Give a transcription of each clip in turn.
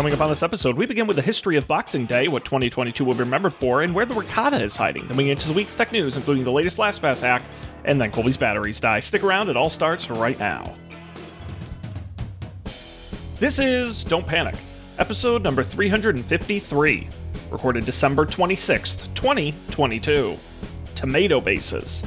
Coming up on this episode, we begin with the history of Boxing Day, what 2022 will be remembered for, and where the ricotta is hiding. Then we get into the week's tech news, including the latest LastPass hack, and then Colby's batteries die. Stick around, it all starts right now. This is Don't Panic, episode number 353, recorded December 26th, 2022. Tomato bases.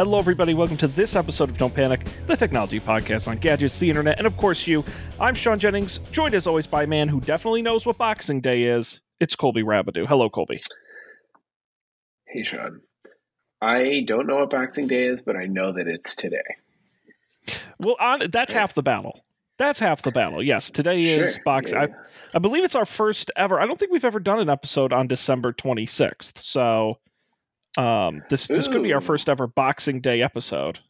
Hello, everybody. Welcome to this episode of Don't Panic, the technology podcast on gadgets, the internet, and of course, you. I'm Sean Jennings, joined as always by a man who definitely knows what Boxing Day is. It's Colby Rabideau. Hello, Colby. Hey, Sean. I don't know what Boxing Day is, but I know that it's today. Well, on, that's half the battle. That's half the battle. Yes, today is Sure, Boxing. yeah. I, I believe it's our first ever. I don't think we've ever done an episode on December 26th. So, um, this this could be our first ever Boxing Day episode.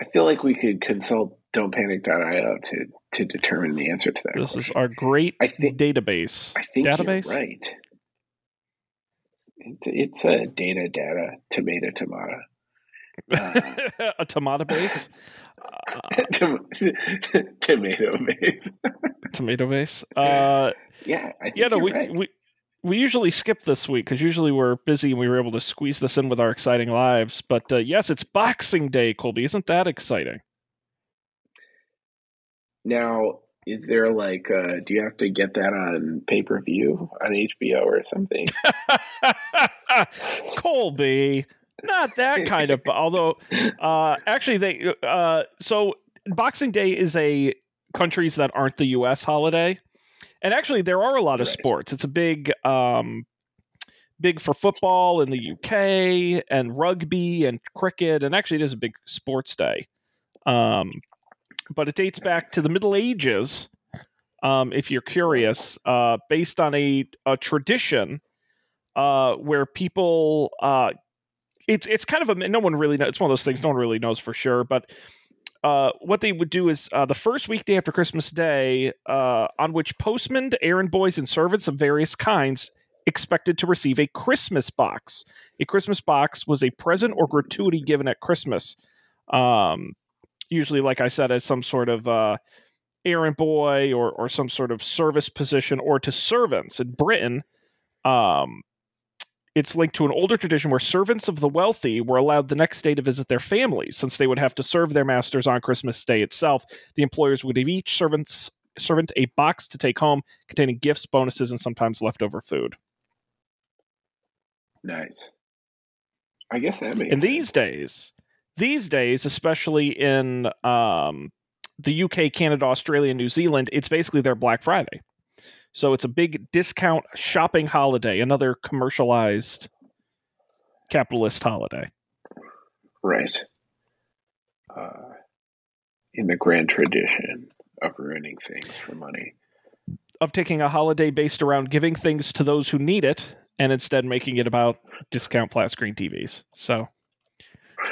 I feel like we could consult don'tpanic.io to to determine the answer to that. This is our great I think- database. I think database? you're right. It's, it's a data data tomato tomato. Uh, a tomato base. Uh, tom- tomato base. tomato base. Uh, Yeah, I think yeah, no, we, right. we we usually skip this week because usually we're busy and we were able to squeeze this in with our exciting lives. But uh, yes, it's Boxing Day, Colby. Isn't that exciting? Now, is there like, uh, do you have to get that on pay per view on HBO or something? Colby, not that kind of. Although, uh, actually, they uh, so Boxing Day is a countries that aren't the U.S. holiday, and actually there are a lot of Right. sports. It's a big, um, big for football in the UK and rugby and cricket, and actually it is a big sports day. Um, but it dates back to the Middle Ages. Um, if you're curious, uh, based on a, a tradition uh, where people uh, it's it's kind of a no one really knows it's one of those things no one really knows for sure but uh, what they would do is uh, the first weekday after christmas day uh, on which postmen errand boys and servants of various kinds expected to receive a christmas box. A christmas box was a present or gratuity given at christmas. Um, usually like i said as some sort of uh, errand boy or, or some sort of service position or to servants in britain. Um, it's linked to an older tradition where servants of the wealthy were allowed the next day to visit their families since they would have to serve their masters on christmas day itself the employers would give each servant's servant a box to take home containing gifts bonuses and sometimes leftover food nice. I guess that makes in sense. these days these days especially in um, the uk canada australia and new zealand it's basically their black friday so it's a big discount shopping holiday another commercialized capitalist holiday Right. Uh, in the grand tradition of ruining things for money. of taking a holiday based around giving things to those who need it and instead making it about discount flat screen TVs. So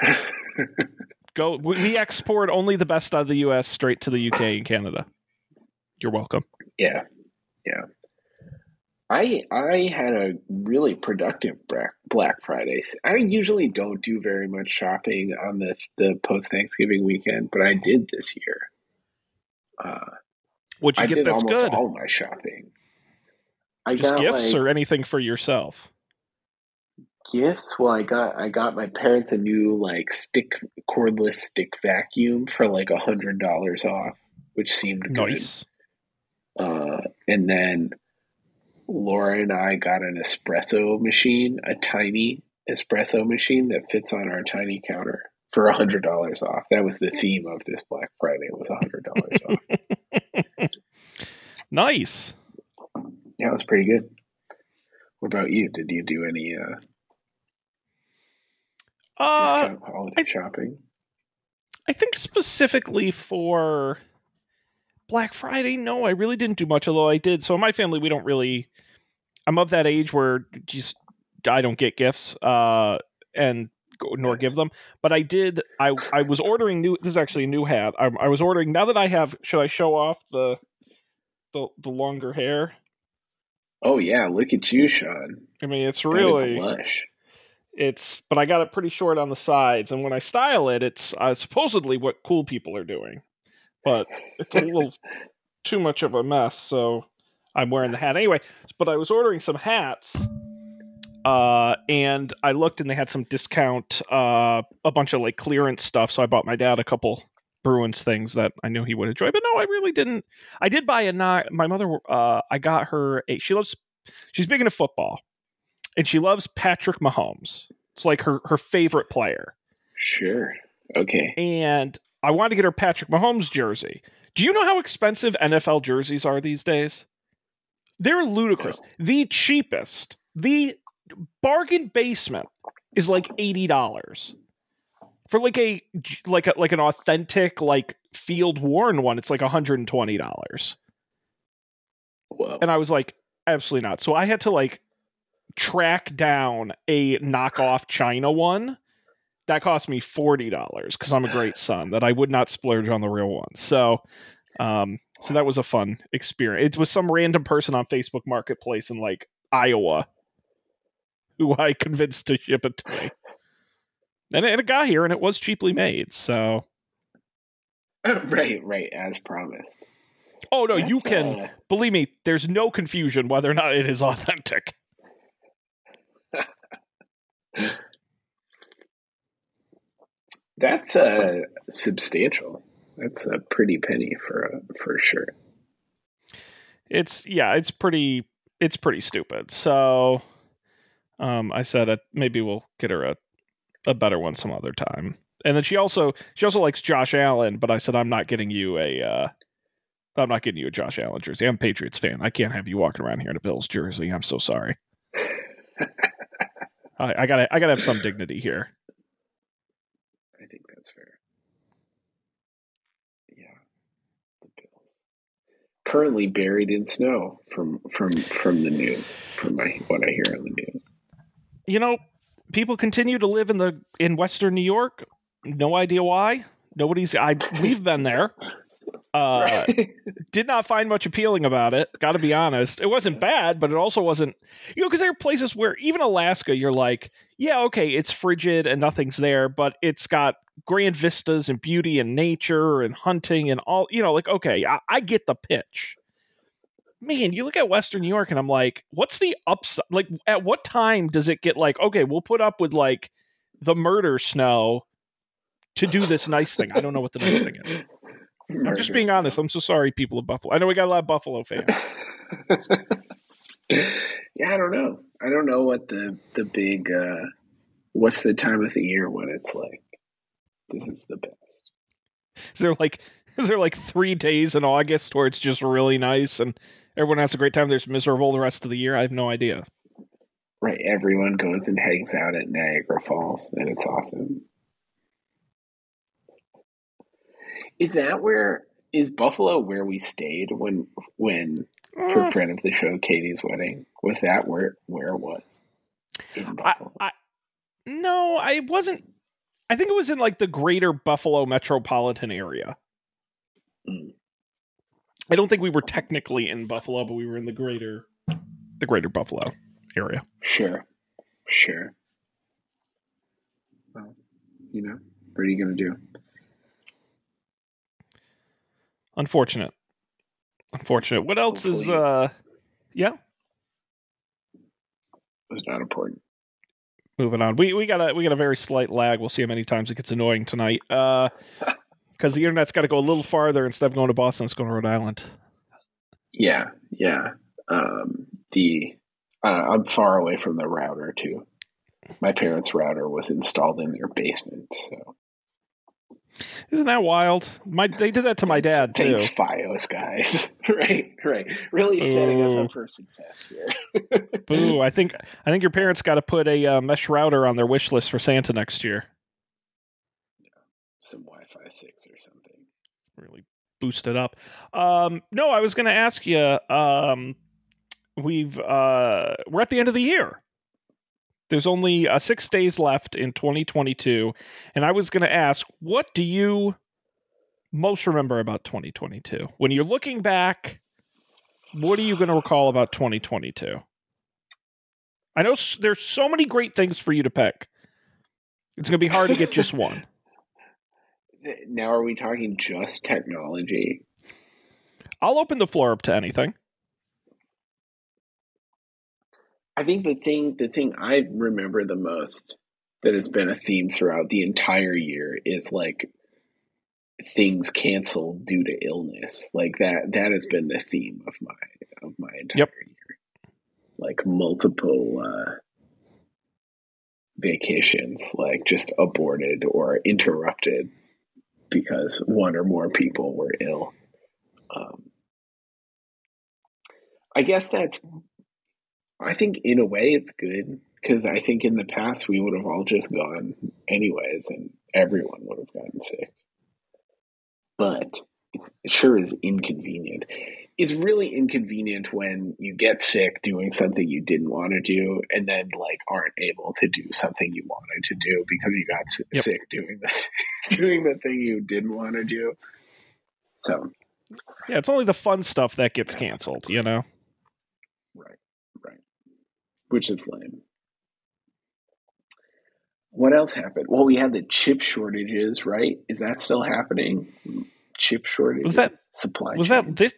go we we export only the best out of the US straight to the UK and Canada. You're welcome. yeah, yeah. I I had a really productive Black Friday. I usually don't do very much shopping on the the post Thanksgiving weekend, but I did this year. Uh, What'd you I get did that's good? all my shopping. I Just got gifts like, or anything for yourself? gifts well i got i got my parents a new like stick cordless stick vacuum for like a hundred dollars off which seemed good Nice. Uh, and then laura and i got an espresso machine a tiny espresso machine that fits on our tiny counter for a hundred dollars off. That was the theme of this black friday was a hundred dollars off. Nice. yeah it was pretty good. What about you? Did you do any uh, Uh discount holiday I- shopping? I think specifically for Black Friday, no, I really didn't do much. Although I did. So in my family, we don't really. I'm of that age where just I don't get gifts, uh, and go- nor give them. But I did. I I was ordering new. This is actually a new hat. I, I was ordering now that I have. Should I show off the the the longer hair? Oh yeah, look at you, Sean. I mean, it's really lush. It's but I got it pretty short on the sides, and when I style it, it's uh, supposedly what cool people are doing, but it's a little too much of a mess. So I'm wearing the hat anyway. But I was ordering some hats, uh, and I looked and they had some discount, uh, a bunch of like clearance stuff. So I bought my dad a couple Bruins things that I knew he would enjoy. But no, I really didn't. I did buy a not. My mother, uh, I got her a. She loves. She's big into football, and she loves Patrick Mahomes. It's like her her favorite player. Sure. Okay. And I wanted to get her Patrick Mahomes jersey. Do you know how expensive NFL jerseys are these days? They're ludicrous. The cheapest, the bargain basement is like eighty dollars for like a like a like an authentic like field worn one. It's like one hundred and twenty dollars. Whoa. And I was like, absolutely not. So I had to like track down a knockoff China one that cost me forty dollars because I'm a great son that I would not splurge on the real one. So, um, so that was a fun experience. It was some random person on Facebook Marketplace in like Iowa who I convinced to ship it to me, and, and it got here and it was cheaply made. So, right, right, as promised. oh no, you can uh, believe me. There's no confusion whether or not it is authentic. That's uh, substantial. That's a pretty penny for a for shirt. it's yeah, it's pretty it's pretty stupid. So um I said uh, maybe we'll get her a a better one some other time. And then she also she also likes Josh Allen, but I said I'm not getting you a uh I'm not getting you a Josh Allen jersey. I'm a Patriots fan. I can't have you walking around here in a Bills jersey. I'm so sorry. I, I gotta I gotta have some dignity here. That's fair. Yeah, the Bills currently buried in snow from from from the news from my what I hear on the news. You know, people continue to live in the in Western New York. No idea why. Nobody's I we've been there. Uh did not find much appealing about it. Got to be honest. It wasn't bad, but it also wasn't, you know, because there are places where even Alaska, you're like, yeah, okay, it's frigid and nothing's there, but it's got grand vistas and beauty and nature and hunting and all, you know, like, okay, I, I get the pitch. Man, you look at Western New York and I'm like, what's the upside? Like, at what time does it get like, okay, we'll put up with like the murder snow to do this nice thing? I don't know what the nice thing is. I'm just being honest. I'm so sorry, people of Buffalo. I know we got a lot of Buffalo fans. yeah, I don't know. I don't know what the the big uh what's the time of the year when it's like this is the best. Is there like is there like three days in August where it's just really nice and everyone has a great time? There's miserable the rest of the year. I have no idea. Right, everyone goes and hangs out at Niagara Falls and it's awesome. Is that where is Buffalo where we stayed when when for Uh, friend of the show Katie's wedding? Was that where where it was? In I, I no, I wasn't. I think it was in like the greater Buffalo metropolitan area. Mm. I don't think we were technically in Buffalo, but we were in the greater the greater Buffalo area. Sure. Sure. Well, you know, what are you gonna do? Unfortunate. Unfortunate. What else is uh yeah, It's not important. moving on. We we got a we got a very slight lag. We'll see how many times it gets annoying tonight. Uh because the internet's got to go a little farther instead of going to Boston, it's going to Rhode Island. Yeah, yeah. Um, the uh, I'm far away from the router too. My parents' router was installed in their basement, so Isn't that wild? My they did that to my dad too. Thanks, FiOS guys. right, right. Really setting us up for success here. Boo! I think I think your parents got to put a uh, mesh router on their wish list for Santa next year. Some Wi-Fi six or something. Really boost it up. Um, no, I was going to ask you. Um, we've uh, we're at the end of the year. There's only uh, six days left in 2022, and I was going to ask, what do you most remember about 2022? When you're looking back, what are you going to recall about 2022? I know s- there's so many great things for you to pick. It's going to be hard to get just one. Now, are we talking just technology? I'll open the floor up to anything. I think the thing the thing I remember the most that has been a theme throughout the entire year is like things canceled due to illness. Like that that has been the theme of my of my entire Yep. year. Like multiple uh vacations like just aborted or interrupted because one or more people were ill. Um I guess that's I think in a way it's good because I think in the past we would have all just gone anyways, and everyone would have gotten sick. But it's, it sure is inconvenient. It's really inconvenient when you get sick doing something you didn't want to do, and then like aren't able to do something you wanted to do because you got Yep. sick doing the doing the thing you didn't want to do. So Yeah, it's only the fun stuff that gets canceled, you know? Right. Which is lame. What else happened? Well, we had the chip shortages, right? Is that still happening? Chip shortages. that- supply? Was chain? that this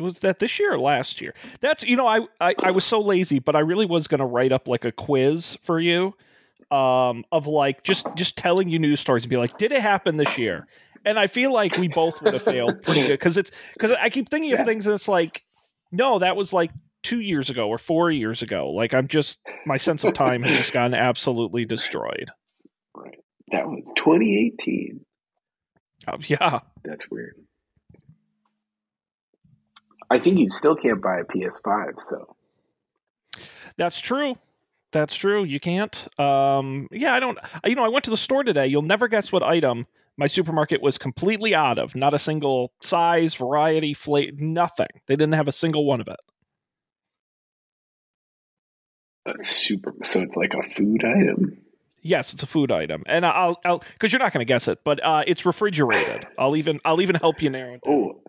was that this year or last year? That's you know, I I, I was so lazy, but I really was gonna write up like a quiz for you. Um, of like just just telling you news stories and be like, did it happen this year? And I feel like we both would have failed pretty good because it's because I keep thinking Yeah. of things and it's like, no, that was like two years ago or four years ago. Like I'm just my sense of time has just gotten absolutely destroyed. right? That was 2018. Oh, yeah, That's weird. I think you still can't buy a PS5. So That's true. That's true. You can't. Um, yeah, I don't. You know, I went to the store today. You'll never guess what item my supermarket was completely out of. Not a single size, variety, flavor, nothing. They didn't have a single one of it. That's super. So it's like a food item. Yes, it's a food item, and I'll, I'll, because you're not going to guess it, but uh, it's refrigerated. I'll even, I'll even help you narrow it. down. Oh,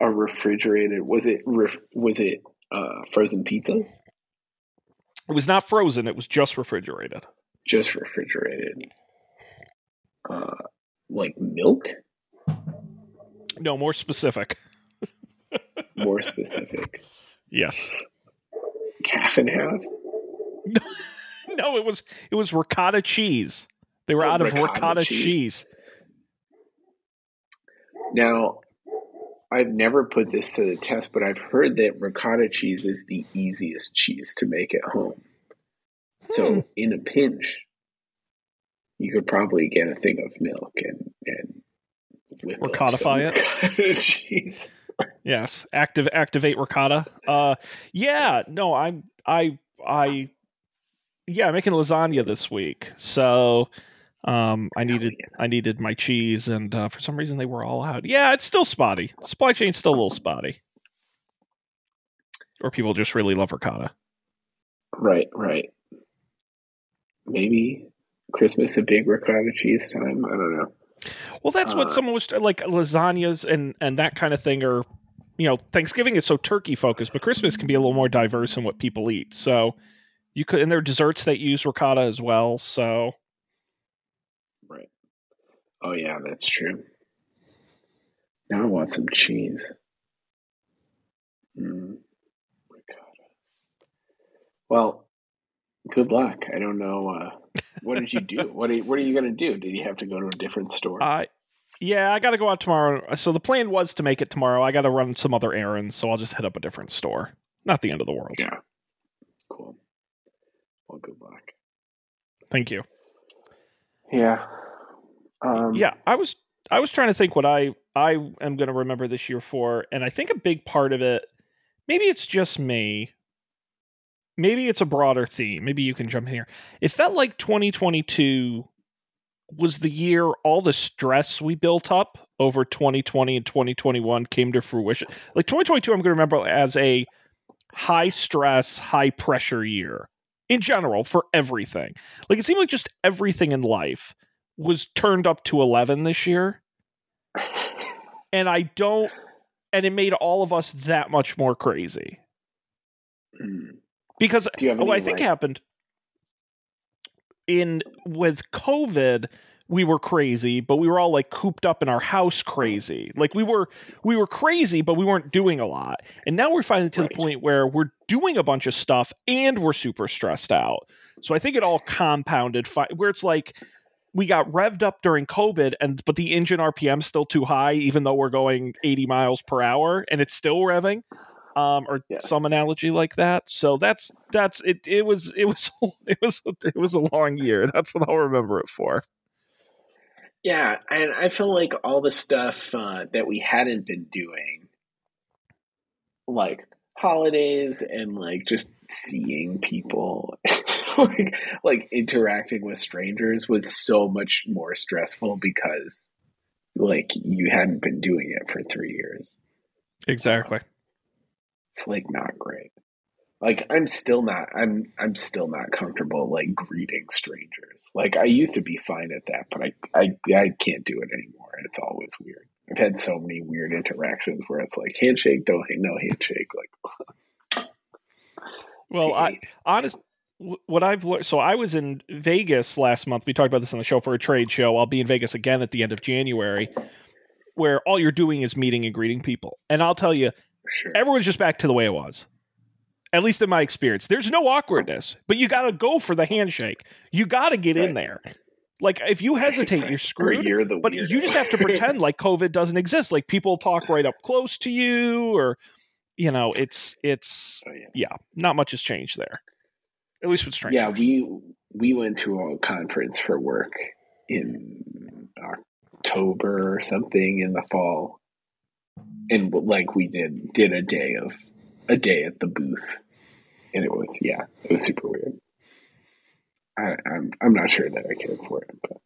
a refrigerated. Was it? Ref, was it uh, frozen pizzas? It was not frozen. It was just refrigerated. Just refrigerated. Uh, like milk. No, more specific. More specific. Yes. Calf and half. No, it was, it was ricotta cheese. They were Oh, out of ricotta ricotta cheese. cheese. Now, I've never put this to the test, but I've heard that ricotta cheese is the easiest cheese to make at home. So, Hmm. in a pinch, you could probably get a thing of milk and and Or codify ricotta cheese. Yes, active activate ricotta. Uh, yeah, no, I'm I I yeah, I'm making lasagna this week, so um, I needed. I needed my cheese, and uh, for some reason they were all out. Yeah, it's still spotty. Supply chain's still a little spotty, or people just really love ricotta. Right, right. Maybe Christmas a big ricotta cheese time. I don't know. Well, that's what Uh, someone was like lasagnas and and that kind of thing are. You know, Thanksgiving is so turkey focused, but Christmas can be a little more diverse in what people eat. So you could, and there are desserts that use ricotta as well. So Right. Oh yeah, that's true. Now I want some cheese. Mm, ricotta. Well, good luck. I don't know. Uh, what did you do? what are you, What are you going to do? Did you have to go to a different store? I, yeah, I got to go out tomorrow. So the plan was to make it tomorrow. I got to run some other errands, so I'll just hit up a different store. Not the end of the world. yeah. Cool. Well, good luck. Thank you. Yeah. Um, yeah, I was I was trying to think what I I am going to remember this year for, and I think a big part of it, maybe it's just me. Maybe it's a broader theme. Maybe you can jump in here. It felt like 2022 was the year all the stress we built up over 2020 and 2021 came to fruition. Like 2022, I'm going to remember as a high stress, high pressure year in general for everything. Like it seemed like just everything in life was turned up to 11 this year. And I don't, and it made all of us that much more crazy Mm. because have oh, I think like- happened. in with COVID, we were crazy, but we were all like cooped up in our house crazy. Like we were we were crazy, but we weren't doing a lot. And now we're finally to right. the point where we're doing a bunch of stuff and we're super stressed out. So I think it all compounded fi- where it's like we got revved up during COVID and but the engine RPM still too high even though we're going 80 miles per hour and it's still revving um, or yeah. some analogy like that. So that's that's it. It was it was it was it was a long year. That's what I'll remember it for. Yeah, and I feel like all the stuff uh, that we hadn't been doing, like holidays and like just seeing people, like like interacting with strangers, was so much more stressful because like you hadn't been doing it for three years. Exactly. It's like not great like i'm still not i'm i'm still not comfortable like greeting strangers like i used to be fine at that but i i, I can't do it anymore and it's always weird i've had so many weird interactions where it's like handshake don't no handshake like well i honest what I've learned, so I was in Vegas last month. We talked about this on the show for a trade show. I'll be in Vegas again at the end of January, where all you're doing is meeting and greeting people. And I'll tell you, sure. everyone's just back to the way it was at least in my experience. There's no awkwardness, but you got to go for the handshake. You got to get right. in there. Like if you hesitate, you're screwed. You're but you just have to pretend like COVID doesn't exist. Like people talk right up close to you, or you know, it's it's oh, yeah. yeah. not much has changed there. At least with strangers. Yeah, we we went to a conference for work in October or something in the fall, and like we did did a day of a day at the booth, and it was yeah, it was super weird. I, I'm I'm not sure that I cared for it, but.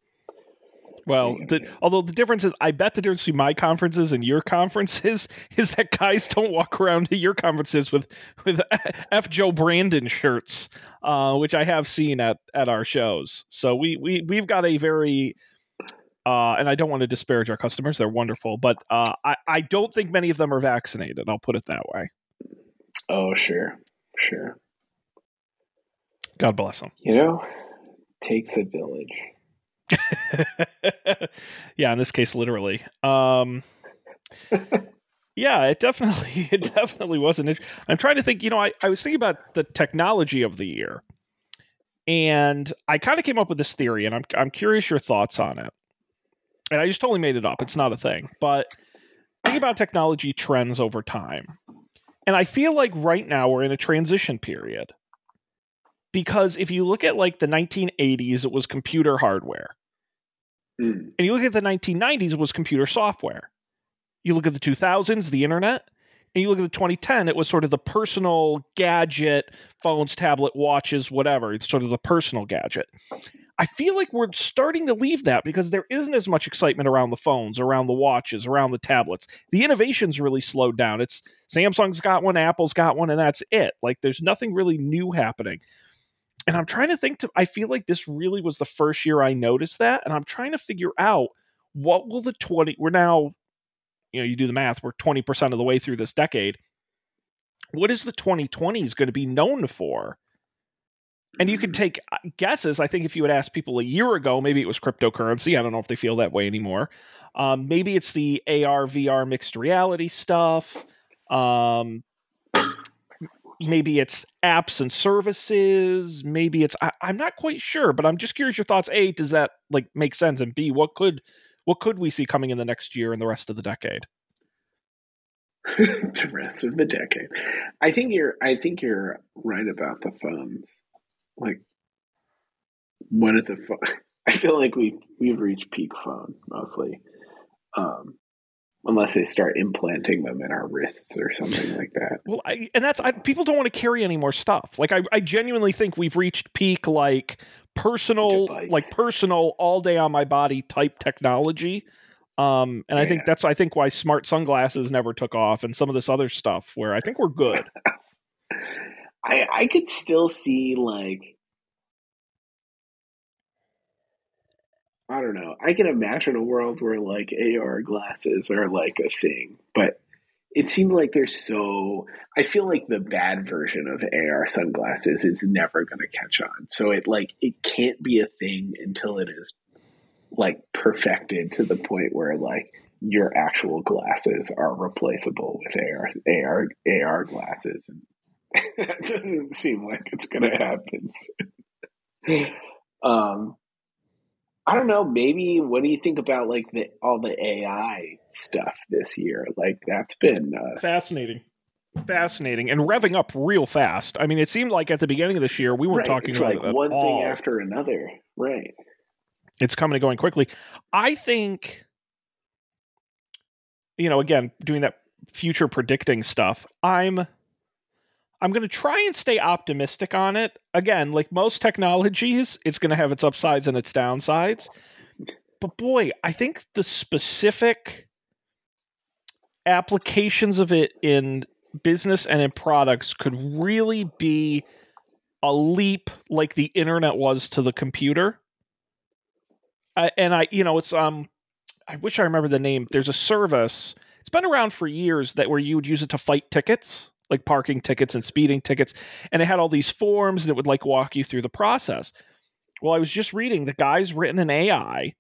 Well, the, although the difference is, I bet the difference between my conferences and your conferences is that guys don't walk around to your conferences with with F Joe Brandon shirts, uh, which I have seen at at our shows. So we we we've got a very uh, and I don't want to disparage our customers; they're wonderful, but uh, I I don't think many of them are vaccinated. I'll put it that way. Oh, sure, sure. God bless them. You know, takes a village. yeah, in this case, literally. Um, yeah, it definitely, it definitely wasn't. I'm trying to think. You know, I, I was thinking about the technology of the year, and I kind of came up with this theory, and I'm I'm curious your thoughts on it. And I just totally made it up. It's not a thing, but think about technology trends over time. And I feel like right now we're in a transition period. Because if you look at like the 1980s, it was computer hardware. Mm. And you look at the 1990s, it was computer software. You look at the 2000s, the internet. And you look at the 2010, it was sort of the personal gadget, phones, tablet, watches, whatever. It's sort of the personal gadget. I feel like we're starting to leave that because there isn't as much excitement around the phones, around the watches, around the tablets. The innovation's really slowed down. It's Samsung's got one, Apple's got one, and that's it. Like there's nothing really new happening. And I'm trying to think to I feel like this really was the first year I noticed that. And I'm trying to figure out what will the 20 we're now, you know, you do the math, we're 20% of the way through this decade. What is the 2020s going to be known for? And you can take uh, guesses. I think if you had asked people a year ago, maybe it was cryptocurrency. I don't know if they feel that way anymore. Um, maybe it's the AR, VR mixed reality stuff. Um, maybe it's apps and services. Maybe it's I, am not quite sure, but I'm just curious your thoughts. A, does that like make sense? And B, what could what could we see coming in the next year and the rest of the decade? the rest of the decade. I think you're I think you're right about the phones like when is it fun? I feel like we we've reached peak phone mostly, um, unless they start implanting them in our wrists or something like that. Well, I, and that's I, people don't want to carry any more stuff. Like I, I genuinely think we've reached peak like personal, Device. like personal all day on my body type technology. Um, and yeah. I think that's I think why smart sunglasses never took off, and some of this other stuff where I think we're good. I I could still see like I don't know. I can imagine a world where like AR glasses are like a thing, but it seems like there's so I feel like the bad version of AR sunglasses is never going to catch on. So it like it can't be a thing until it is like perfected to the point where like your actual glasses are replaceable with AR AR AR glasses and that doesn't seem like it's going to happen. um I don't know. Maybe what do you think about like the all the AI stuff this year? Like that's been uh, fascinating, fascinating, and revving up real fast. I mean, it seemed like at the beginning of this year we weren't right. talking it's about like one thing after another. Right. It's coming and going quickly. I think, you know, again, doing that future predicting stuff. I'm I'm going to try and stay optimistic on it. Again, like most technologies, it's going to have its upsides and its downsides. But boy, I think the specific applications of it in business and in products could really be a leap like the internet was to the computer. Uh, and I, you know, it's um I wish I remember the name. There's a service. It's been around for years that where you would use it to fight tickets like parking tickets and speeding tickets and it had all these forms that would like walk you through the process. Well i was just reading the guy's written an ai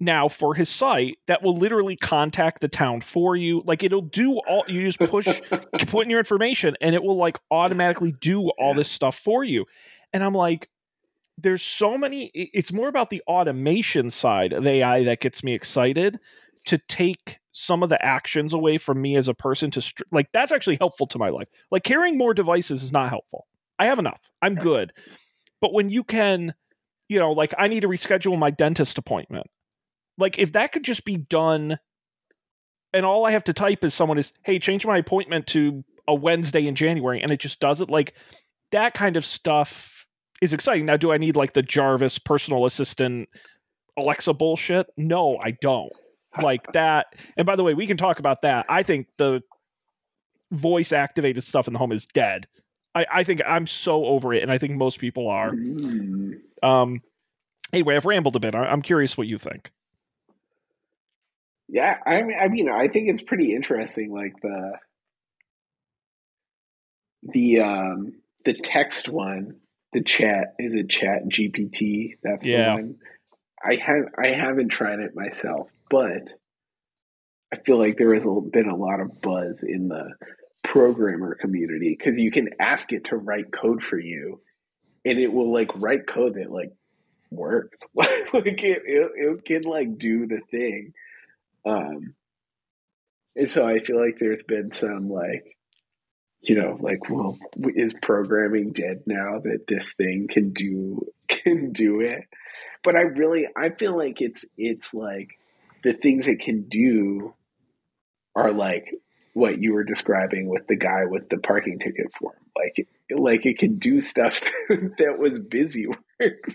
now for his site that will literally contact the town for you. Like it'll do all you just push put in your information and it will like automatically do all this stuff for you. And i'm like there's so many it's more about the automation side of ai that gets me excited to take some of the actions away from me as a person to str- like that's actually helpful to my life. Like carrying more devices is not helpful. I have enough. I'm good. But when you can, you know, like I need to reschedule my dentist appointment. Like if that could just be done and all I have to type is someone is, "Hey, change my appointment to a Wednesday in January," and it just does it like that kind of stuff is exciting. Now, do I need like the Jarvis personal assistant Alexa bullshit? No, I don't like that. And by the way, we can talk about that. I think the voice activated stuff in the home is dead. I, I think I'm so over it, and I think most people are. Um, anyway, I've rambled a bit. I, I'm curious what you think. Yeah, I mean, I mean, I think it's pretty interesting. Like the the um the text one, the chat is it Chat GPT? That's the Yeah. one. I have I haven't tried it myself, but I feel like there has been a lot of buzz in the programmer community because you can ask it to write code for you, and it will like write code that like works. like it, it, it can like do the thing. Um, and so I feel like there's been some like, you know, like, well, is programming dead now that this thing can do can do it? But I really I feel like it's it's like the things it can do are like what you were describing with the guy with the parking ticket form. Like like it can do stuff that was busy work.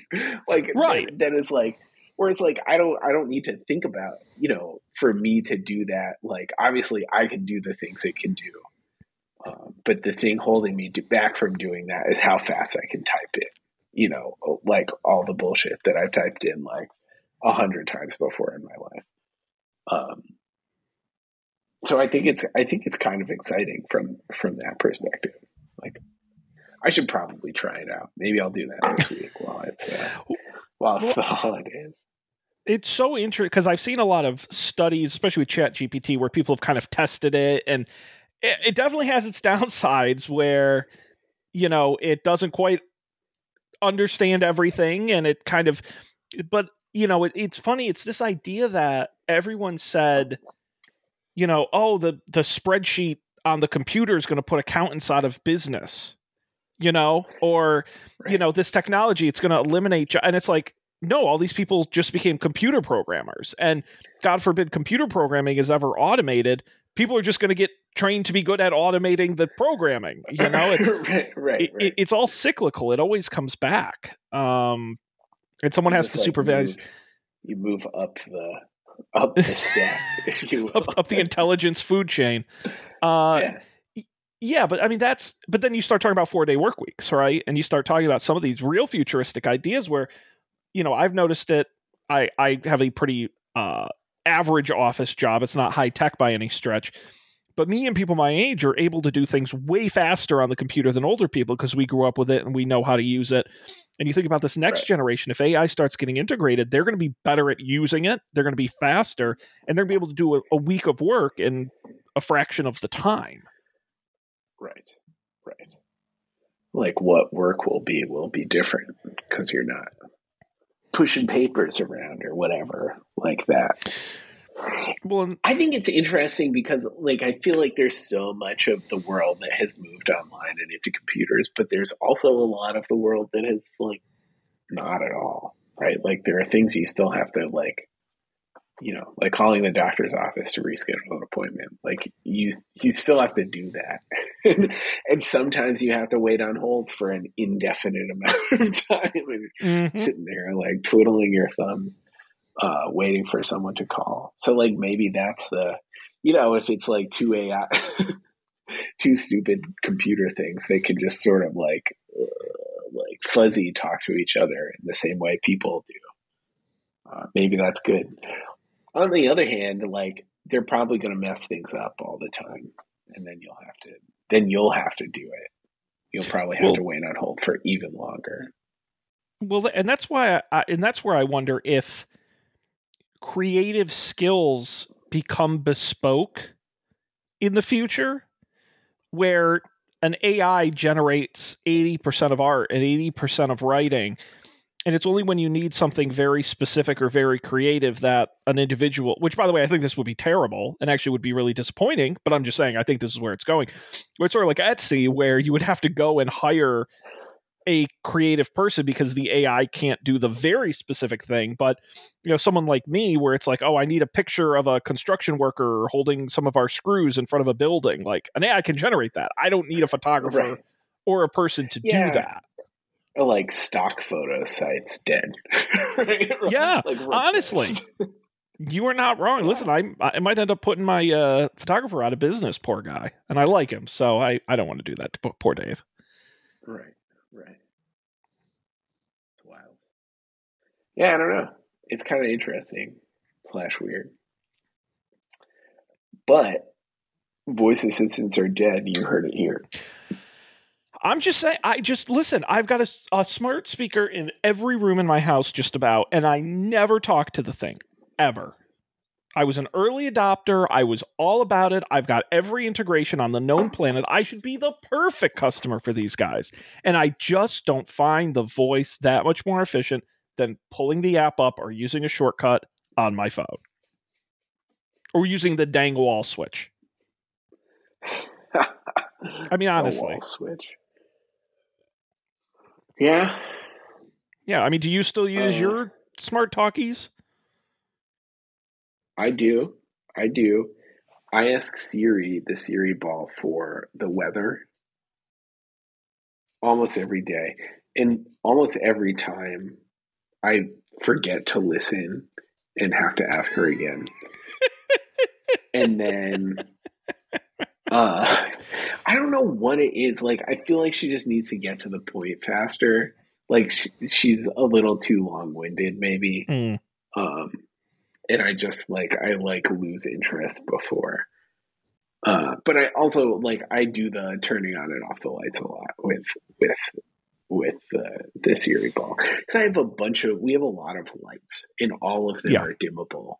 like Right. that, that is like where it's like I don't I don't need to think about, you know, for me to do that. Like obviously I can do the things it can do. Um, but the thing holding me back from doing that is how fast I can type it. You know, like all the bullshit that I've typed in like a hundred times before in my life. Um, so I think it's I think it's kind of exciting from from that perspective. Like, I should probably try it out. Maybe I'll do that this week while it's uh, while it's the holidays. It's so interesting because I've seen a lot of studies, especially with Chat GPT, where people have kind of tested it, and it, it definitely has its downsides where you know it doesn't quite understand everything, and it kind of, but you know, it, it's funny. It's this idea that everyone said, you know, oh, the the spreadsheet on the computer is going to put accountants out of business, you know, or you know, this technology it's going to eliminate, jo- and it's like no, all these people just became computer programmers. And God forbid computer programming is ever automated. People are just going to get trained to be good at automating the programming. You know, it's right, right, right. it- it's all cyclical. It always comes back. Um, and someone has to like, supervise move- you move up the up the stack, if you will. up, up the intelligence food chain. Uh, yeah. Yeah, but I mean that's but then you start talking about four day work weeks, right? And you start talking about some of these real futuristic ideas where, you know, I've noticed it. I I have a pretty uh, average office job. It's not high tech by any stretch, But me and people my age are able to do things way faster on the computer than older people because we grew up with it and we know how to use it. And you think about this next Right. generation, if AI starts getting integrated, they're going to be better at using it. They're going to be faster and they're going to be able to do a, a week of work in a fraction of the time. Right. Right. Like what work will be will be different because you're not pushing papers around or whatever like that. Well, I think it's interesting because like I feel like there's so much of the world that has moved online and into computers, but there's also a lot of the world that has like not at all. Right? Like there are things you still have to like you know, like calling the doctor's office to reschedule an appointment. Like you you still have to do that. and sometimes you have to wait on hold for an indefinite amount of time and mhm. sitting there like twiddling your thumbs uh waiting for someone to call. So like maybe that's the you know if it's like two ai two stupid computer things they can just sort of like uh, like fuzzy talk to each other in the same way people do. Uh, maybe that's good. On the other hand like they're probably going to mess things up all the time and then you'll have to then you'll have to do it. You'll probably have Well- to wait on hold for even longer. Well, and that's why, I, and that's where I wonder if creative skills become bespoke in the future, where an AI generates eighty percent of art and eighty percent of writing, and it's only when you need something very specific or very creative that an individual. Which, by the way, I think this would be terrible and actually would be really disappointing. But I'm just saying, I think this is where it's going. It's sort of like Etsy, where you would have to go and hire a creative person because the AI can't do the very specific thing. But you know, someone like me, where it's like, oh, I need a picture of a construction worker holding some of our screws in front of a building. Like an AI can generate that. I don't need a photographer Right. or a person to Yeah. do that. Like stock photo sites dead. Right? Yeah, Like, honestly. You are not wrong. Listen, I I might end up putting my uh, photographer out of business. Poor guy, and I like him, so I I don't want to do that to poor Dave. Right, right. It's wild. Yeah, I don't know. It's kind of interesting slash weird. But voice assistants are dead. You heard it here. I'm just saying. I just listen. I've got a smart speaker in every room in my house, just about, and I never talk to the thing ever. I was an early adopter. I was all about it. I've got every integration on the known planet. I should be the perfect customer for these guys, and I just don't find the voice that much more efficient than pulling the app up or using a shortcut on my phone, or using the dang wall switch. I mean, honestly, wall switch. Yeah, yeah. I mean, do you still use Uh, your smart talkies? I do. I do. I ask Siri, the Siri ball, for the weather almost every day. And almost every time I forget to listen and have to ask her again. and then uh I don't know what it is. Like I feel like she just needs to get to the point faster. Like she, she's a little too long-winded maybe Hmm. um and i just like i like lose interest before. Uh but i also like i do the turning on and off the lights a lot with with with uh, the Siri ball. Because I have a bunch of we have a lot of lights and all of them Yeah. are dimmable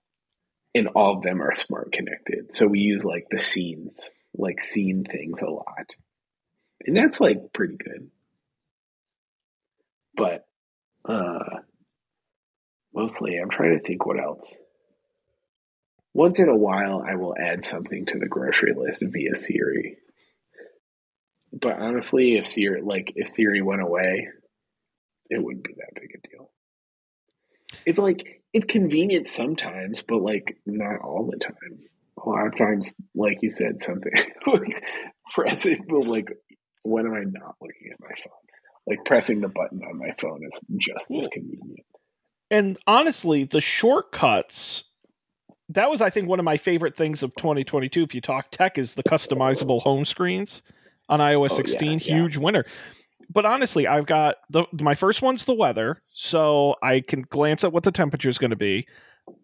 and all of them are smart connected. So we use like the scenes like scene things a lot. And that's like pretty good. But uh mostly i'm trying to think what else once in a while i will add something to the grocery list via siri. But honestly if siri like if siri went away it wouldn't be that big a deal. It's like it's convenient sometimes but like not all the time. A lot of times like you said something like pressing the like when am i not looking at my phone? Like pressing the button on my phone is just as convenient. And honestly, the shortcuts that was I think one of my favorite things of 2022 if you talk tech is the customizable home screens on iOS Oh, 16 yeah, yeah. huge winner. but honestly, I've got the my first one's the weather, so I can glance at what the temperature is going to be.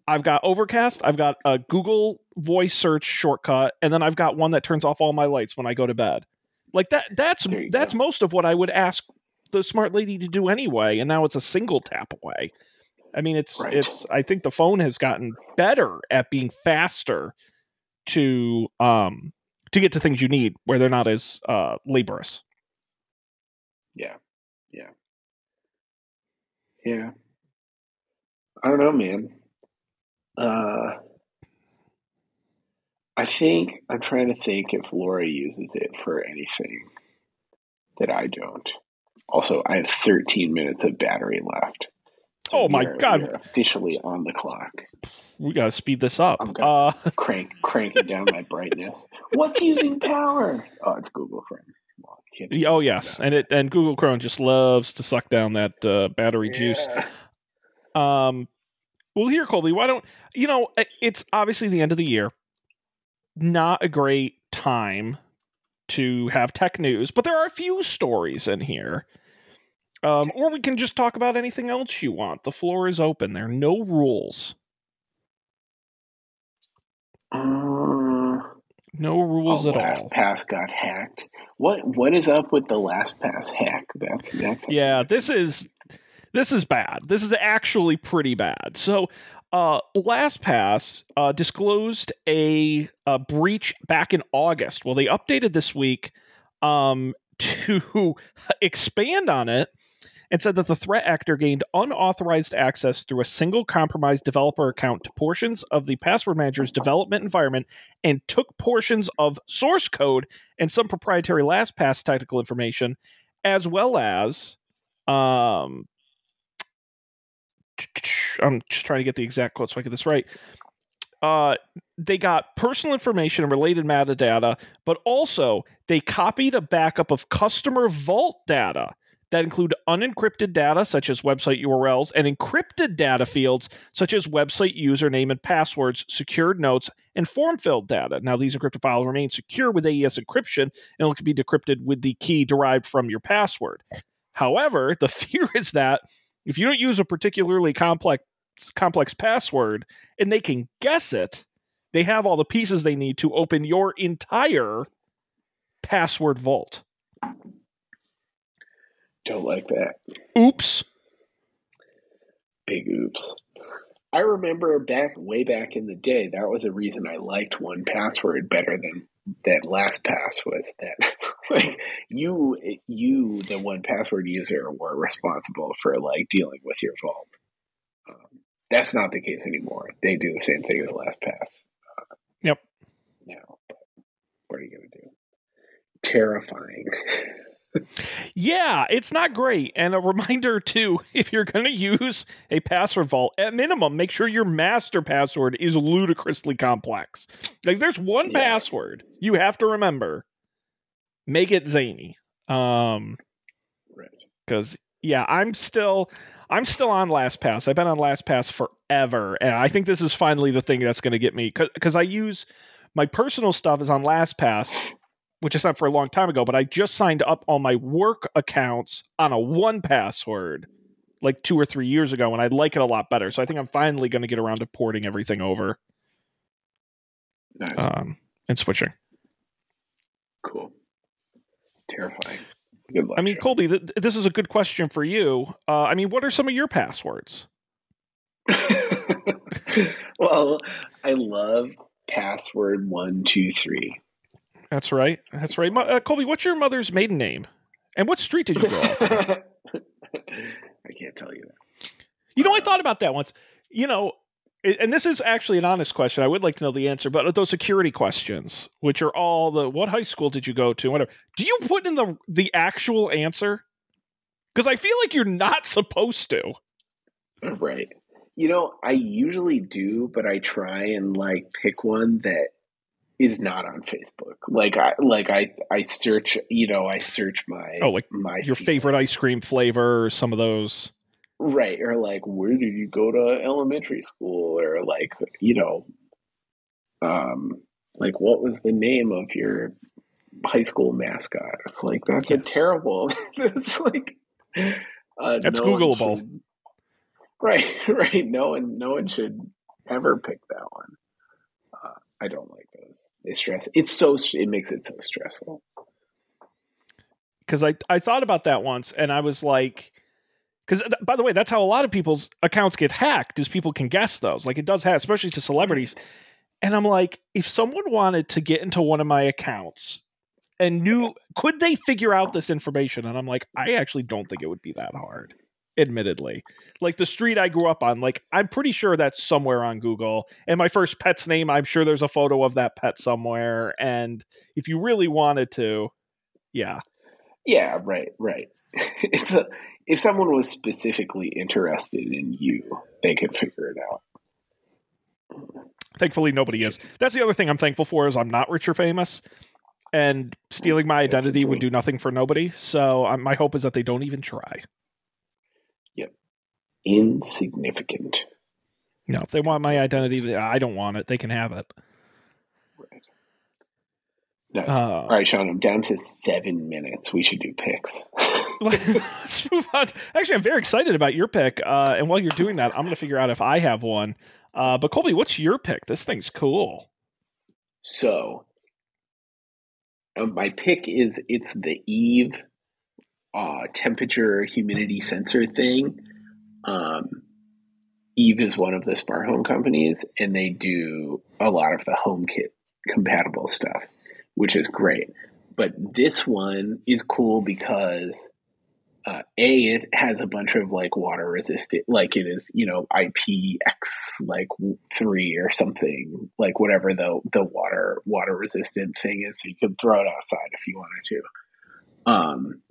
I've got overcast. I've got a Google voice search shortcut, and then I've got one that turns off all my lights when I go to bed. Like that. That's that's go. most of what I would ask the smart lady to do anyway. And now it's a single tap away. I mean, it's right. it's. I think the phone has gotten better at being faster to um to get to things you need where they're not as uh laborious. Yeah, yeah, yeah. I don't know, man. Uh, I think I'm trying to think if Laura uses it for anything that I don't. Also, I have 13 minutes of battery left. So oh my god! officially on the clock. We gotta speed this up. I'm gonna uh, crank cranking down my brightness. What's using power? Oh, it's Google Chrome. Well, oh yes, and it and Google Chrome just loves to suck down that uh, battery yeah. juice. Um, well, here, Colby, why don't you know? It's obviously the end of the year. Not a great time to have tech news, but there are a few stories in here. Um, or we can just talk about anything else you want. The floor is open. There are no rules. Uh, no rules oh, at last all. Pass got hacked. What What is up with the LastPass hack? That's that's yeah. This is this is bad. This is actually pretty bad. So, uh, LastPass uh, disclosed a, a, breach back in August. Well, they updated this week um, to expand on it and said that the threat actor gained unauthorized access through a single compromised developer account to portions of the password manager's development environment and took portions of source code and some proprietary LastPass technical information, as well as um, I'm just trying to get the exact quote so I get this right. Uh, they got personal information and related metadata, but also they copied a backup of customer vault data that include unencrypted data such as website URLs and encrypted data fields such as website username and passwords, secured notes, and form filled data. Now, these encrypted files remain secure with AES encryption and can be decrypted with the key derived from your password. However, the fear is that if you don't use a particularly complex complex password and they can guess it, they have all the pieces they need to open your entire password vault. Don't like that. Oops. Big oops. I remember back way back in the day, that was a reason I liked 1Password better than that LastPass was that like you you the 1Password user were responsible for like dealing with your vault. Um, that's not the case anymore. They do the same thing as LastPass. Uh, yep. Now, what are you going to do? Terrifying. yeah, it's not great. And a reminder too, if you're going to use a password vault, at minimum, make sure your master password is ludicrously complex. Like there's one yeah. password you have to remember. Make it zany. Um right. Cuz yeah, I'm still I'm still on LastPass. I've been on LastPass forever, and I think this is finally the thing that's going to get me because I use my personal stuff is on LastPass, which I signed for a long time ago, but I just signed up all my work accounts on a 1Password like two or three years ago, and I like it a lot better. So I think I'm finally going to get around to porting everything over. Nice. Um, and switching. Cool. Terrifying. Good luck. I mean, Colby, th- this is a good question for you. Uh, I mean, what are some of your passwords? well, I love password one two three. That's right. That's right. Uh, Colby, what's your mother's maiden name? And what street did you grow up I can't tell you that. You know, I thought about that once. You know, and this is actually an honest question. I would like to know the answer, but those security questions, which are all the what high school did you go to, whatever. Do you put in the the actual answer? Because I feel like you're not supposed to. Right. You know, I usually do, but I try and like pick one that is not on Facebook. Like I like I I search, you know, I search my oh like my your favorite ice cream flavor or some of those. Right, or like where did you go to elementary school or like, you know, um like what was the name of your high school mascot. It's like that's yes. a terrible. it's like uh, that's no Googleable. Should, right, right. No one, no one should ever pick that one. I don't like those. They stress. It's so. It makes it so stressful. Because I I thought about that once, and I was like, because by the way, that's how a lot of people's accounts get hacked. Is people can guess those. Like it does have, especially to celebrities. And I'm like, if someone wanted to get into one of my accounts and knew, could they figure out this information? And I'm like, I actually don't think it would be that hard, admittedly. Like the street I grew up on, like I'm pretty sure that's somewhere on Google. And my first pet's name, I'm sure there's a photo of that pet somewhere. And if you really wanted to, yeah. Yeah, right, right. it's a if someone was specifically interested in you, they could figure it out. Thankfully, nobody is. That's the other thing I'm thankful for is I'm not rich or famous, and stealing my identity would do nothing for nobody. So um, my hope is that they don't even try. Yep, insignificant. No, if they want my identity, I don't want it. They can have it. Right. Nice. Uh, All right, Sean. I'm down to seven minutes. We should do picks. let's move on. Actually, I'm very excited about your pick. Uh, and while you're doing that, I'm going to figure out if I have one. Uh, but Colby, what's your pick? This thing's cool. So, um, my pick is it's the Eve uh, temperature humidity sensor thing. Um, Eve is one of the smart home companies, and they do a lot of the HomeKit compatible stuff, which is great. But this one is cool because uh, a it has a bunch of like water resistant like it is you know ipx like three or something like whatever the the water water resistant thing is so you can throw it outside if you wanted to um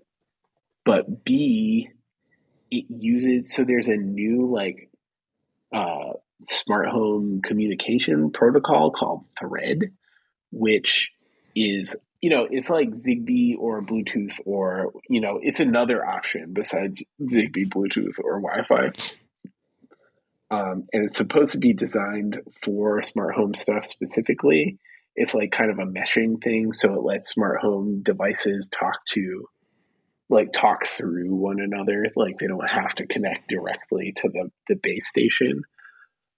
but b it uses so there's a new like uh smart home communication protocol called thread which is you know, it's like Zigbee or Bluetooth, or you know, it's another option besides Zigbee, Bluetooth, or Wi-Fi. Um, and it's supposed to be designed for smart home stuff specifically. It's like kind of a meshing thing, so it lets smart home devices talk to, like, talk through one another. Like they don't have to connect directly to the the base station.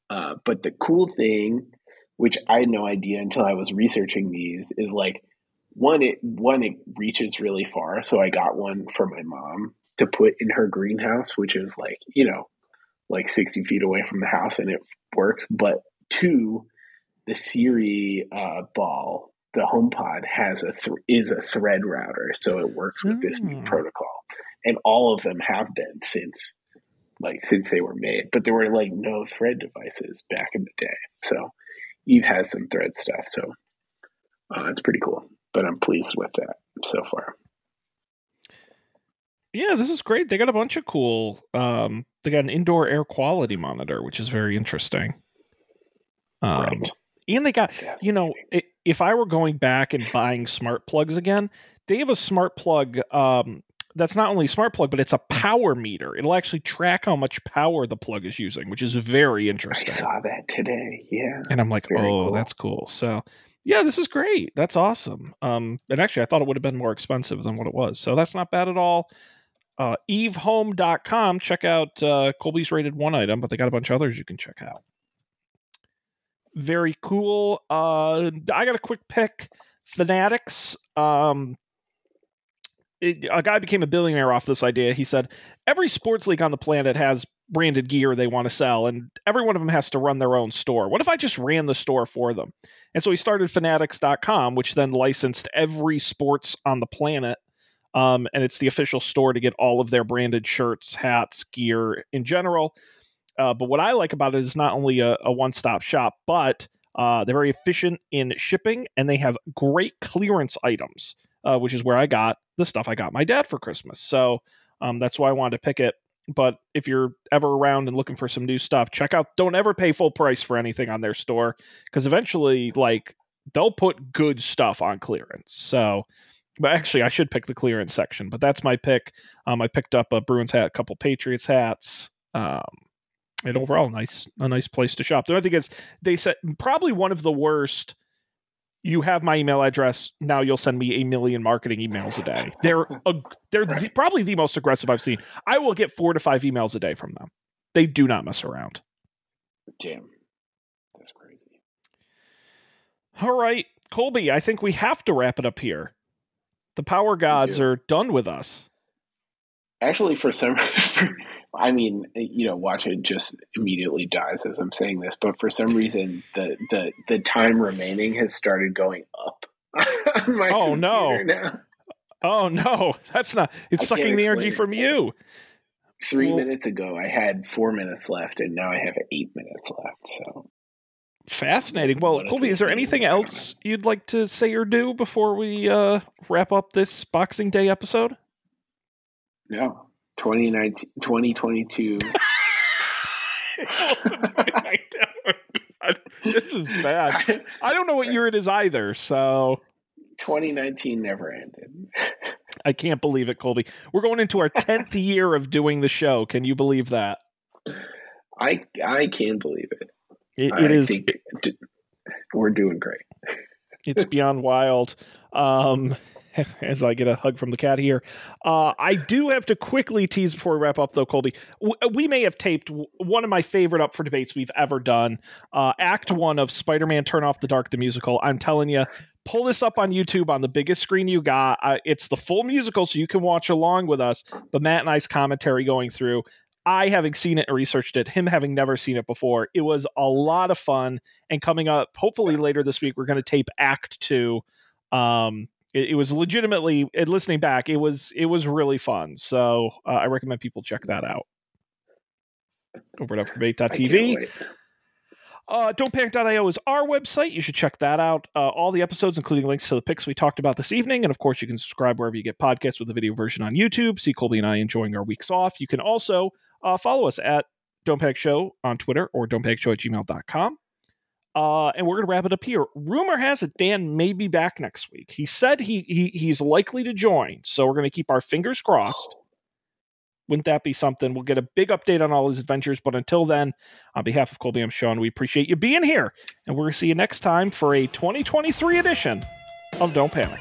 Uh, but the cool thing, which I had no idea until I was researching these, is like one it one it reaches really far so i got one for my mom to put in her greenhouse which is like you know like 60 feet away from the house and it works but two the siri uh, ball the homepod has a th- is a thread router so it works with this new hmm. protocol and all of them have been since like since they were made but there were like no thread devices back in the day so eve has some thread stuff so uh, it's pretty cool but I'm pleased with that so far. Yeah, this is great. They got a bunch of cool. Um, they got an indoor air quality monitor, which is very interesting. Um, right. And they got, you know, if I were going back and buying smart plugs again, they have a smart plug um, that's not only a smart plug, but it's a power meter. It'll actually track how much power the plug is using, which is very interesting. I saw that today. Yeah. And I'm like, very oh, cool. that's cool. So yeah, this is great. That's awesome. Um, and actually, I thought it would have been more expensive than what it was. So that's not bad at all. Uh, evehome.com. Check out uh, Colby's rated one item, but they got a bunch of others you can check out. Very cool. Uh, I got a quick pick. Fanatics. Um, it, a guy became a billionaire off this idea. He said every sports league on the planet has branded gear they want to sell, and every one of them has to run their own store. What if I just ran the store for them? And so he started Fanatics.com, which then licensed every sports on the planet. Um, and it's the official store to get all of their branded shirts, hats, gear in general. Uh, but what I like about it is not only a, a one stop shop, but uh, they're very efficient in shipping and they have great clearance items, uh, which is where I got the stuff I got my dad for Christmas. So um, that's why I wanted to pick it. But if you're ever around and looking for some new stuff, check out. Don't ever pay full price for anything on their store because eventually, like, they'll put good stuff on clearance. So, but actually, I should pick the clearance section. But that's my pick. Um, I picked up a Bruins hat, a couple Patriots hats. Um, and overall, nice a nice place to shop. The only thing is, they said probably one of the worst you have my email address. Now you'll send me a million marketing emails a day. They're a, they're the, probably the most aggressive I've seen. I will get four to five emails a day from them. They do not mess around. Damn, that's crazy. All right, Colby. I think we have to wrap it up here. The power gods are done with us. Actually, for some, I mean, you know, watch it just immediately dies as I'm saying this, but for some reason, the the the time remaining has started going up. Oh, no. Now. Oh no, that's not. It's I sucking the energy from you. Three Well- minutes ago, I had four minutes left, and now I have eight minutes left. So, Fascinating. Well, Colby, is there anything else you'd like to say or do before we uh, wrap up this Boxing Day episode? No, 2019, 2022. this is bad. I don't know what year it is either, so 2019 never ended. I can't believe it, Colby. We're going into our tenth year of doing the show. Can you believe that? I I can believe it. It, I it is. think d- we're doing great. it's beyond wild. Um, as I get a hug from the cat here, uh, I do have to quickly tease before we wrap up, though, Colby. We may have taped one of my favorite up for debates we've ever done. Uh, act one of Spider-Man: Turn Off the Dark, the musical. I'm telling you, pull this up on YouTube on the biggest screen you got. Uh, it's the full musical, so you can watch along with us. But Matt and I's commentary going through. I having seen it and researched it, him having never seen it before. It was a lot of fun. And coming up, hopefully later this week, we're going to tape Act Two. Um, it, it was legitimately listening back it was it was really fun. So uh, i recommend people check that out. Over at I can't updebate.tv wait. uh, don'tpanic.io is our website. You should check that out. Uh, all the episodes including links to the picks we talked about this evening and of course you can subscribe wherever you get podcasts with the video version on youtube. See colby and i enjoying our weeks off. You can also uh, follow us at don't panic show on twitter or don't panic show at gmail.com uh, and we're gonna wrap it up here. Rumor has it Dan may be back next week. He said he, he he's likely to join, so we're gonna keep our fingers crossed. Wouldn't that be something? We'll get a big update on all his adventures. But until then, on behalf of Colby, I'm Sean. We appreciate you being here, and we're gonna see you next time for a 2023 edition of Don't Panic.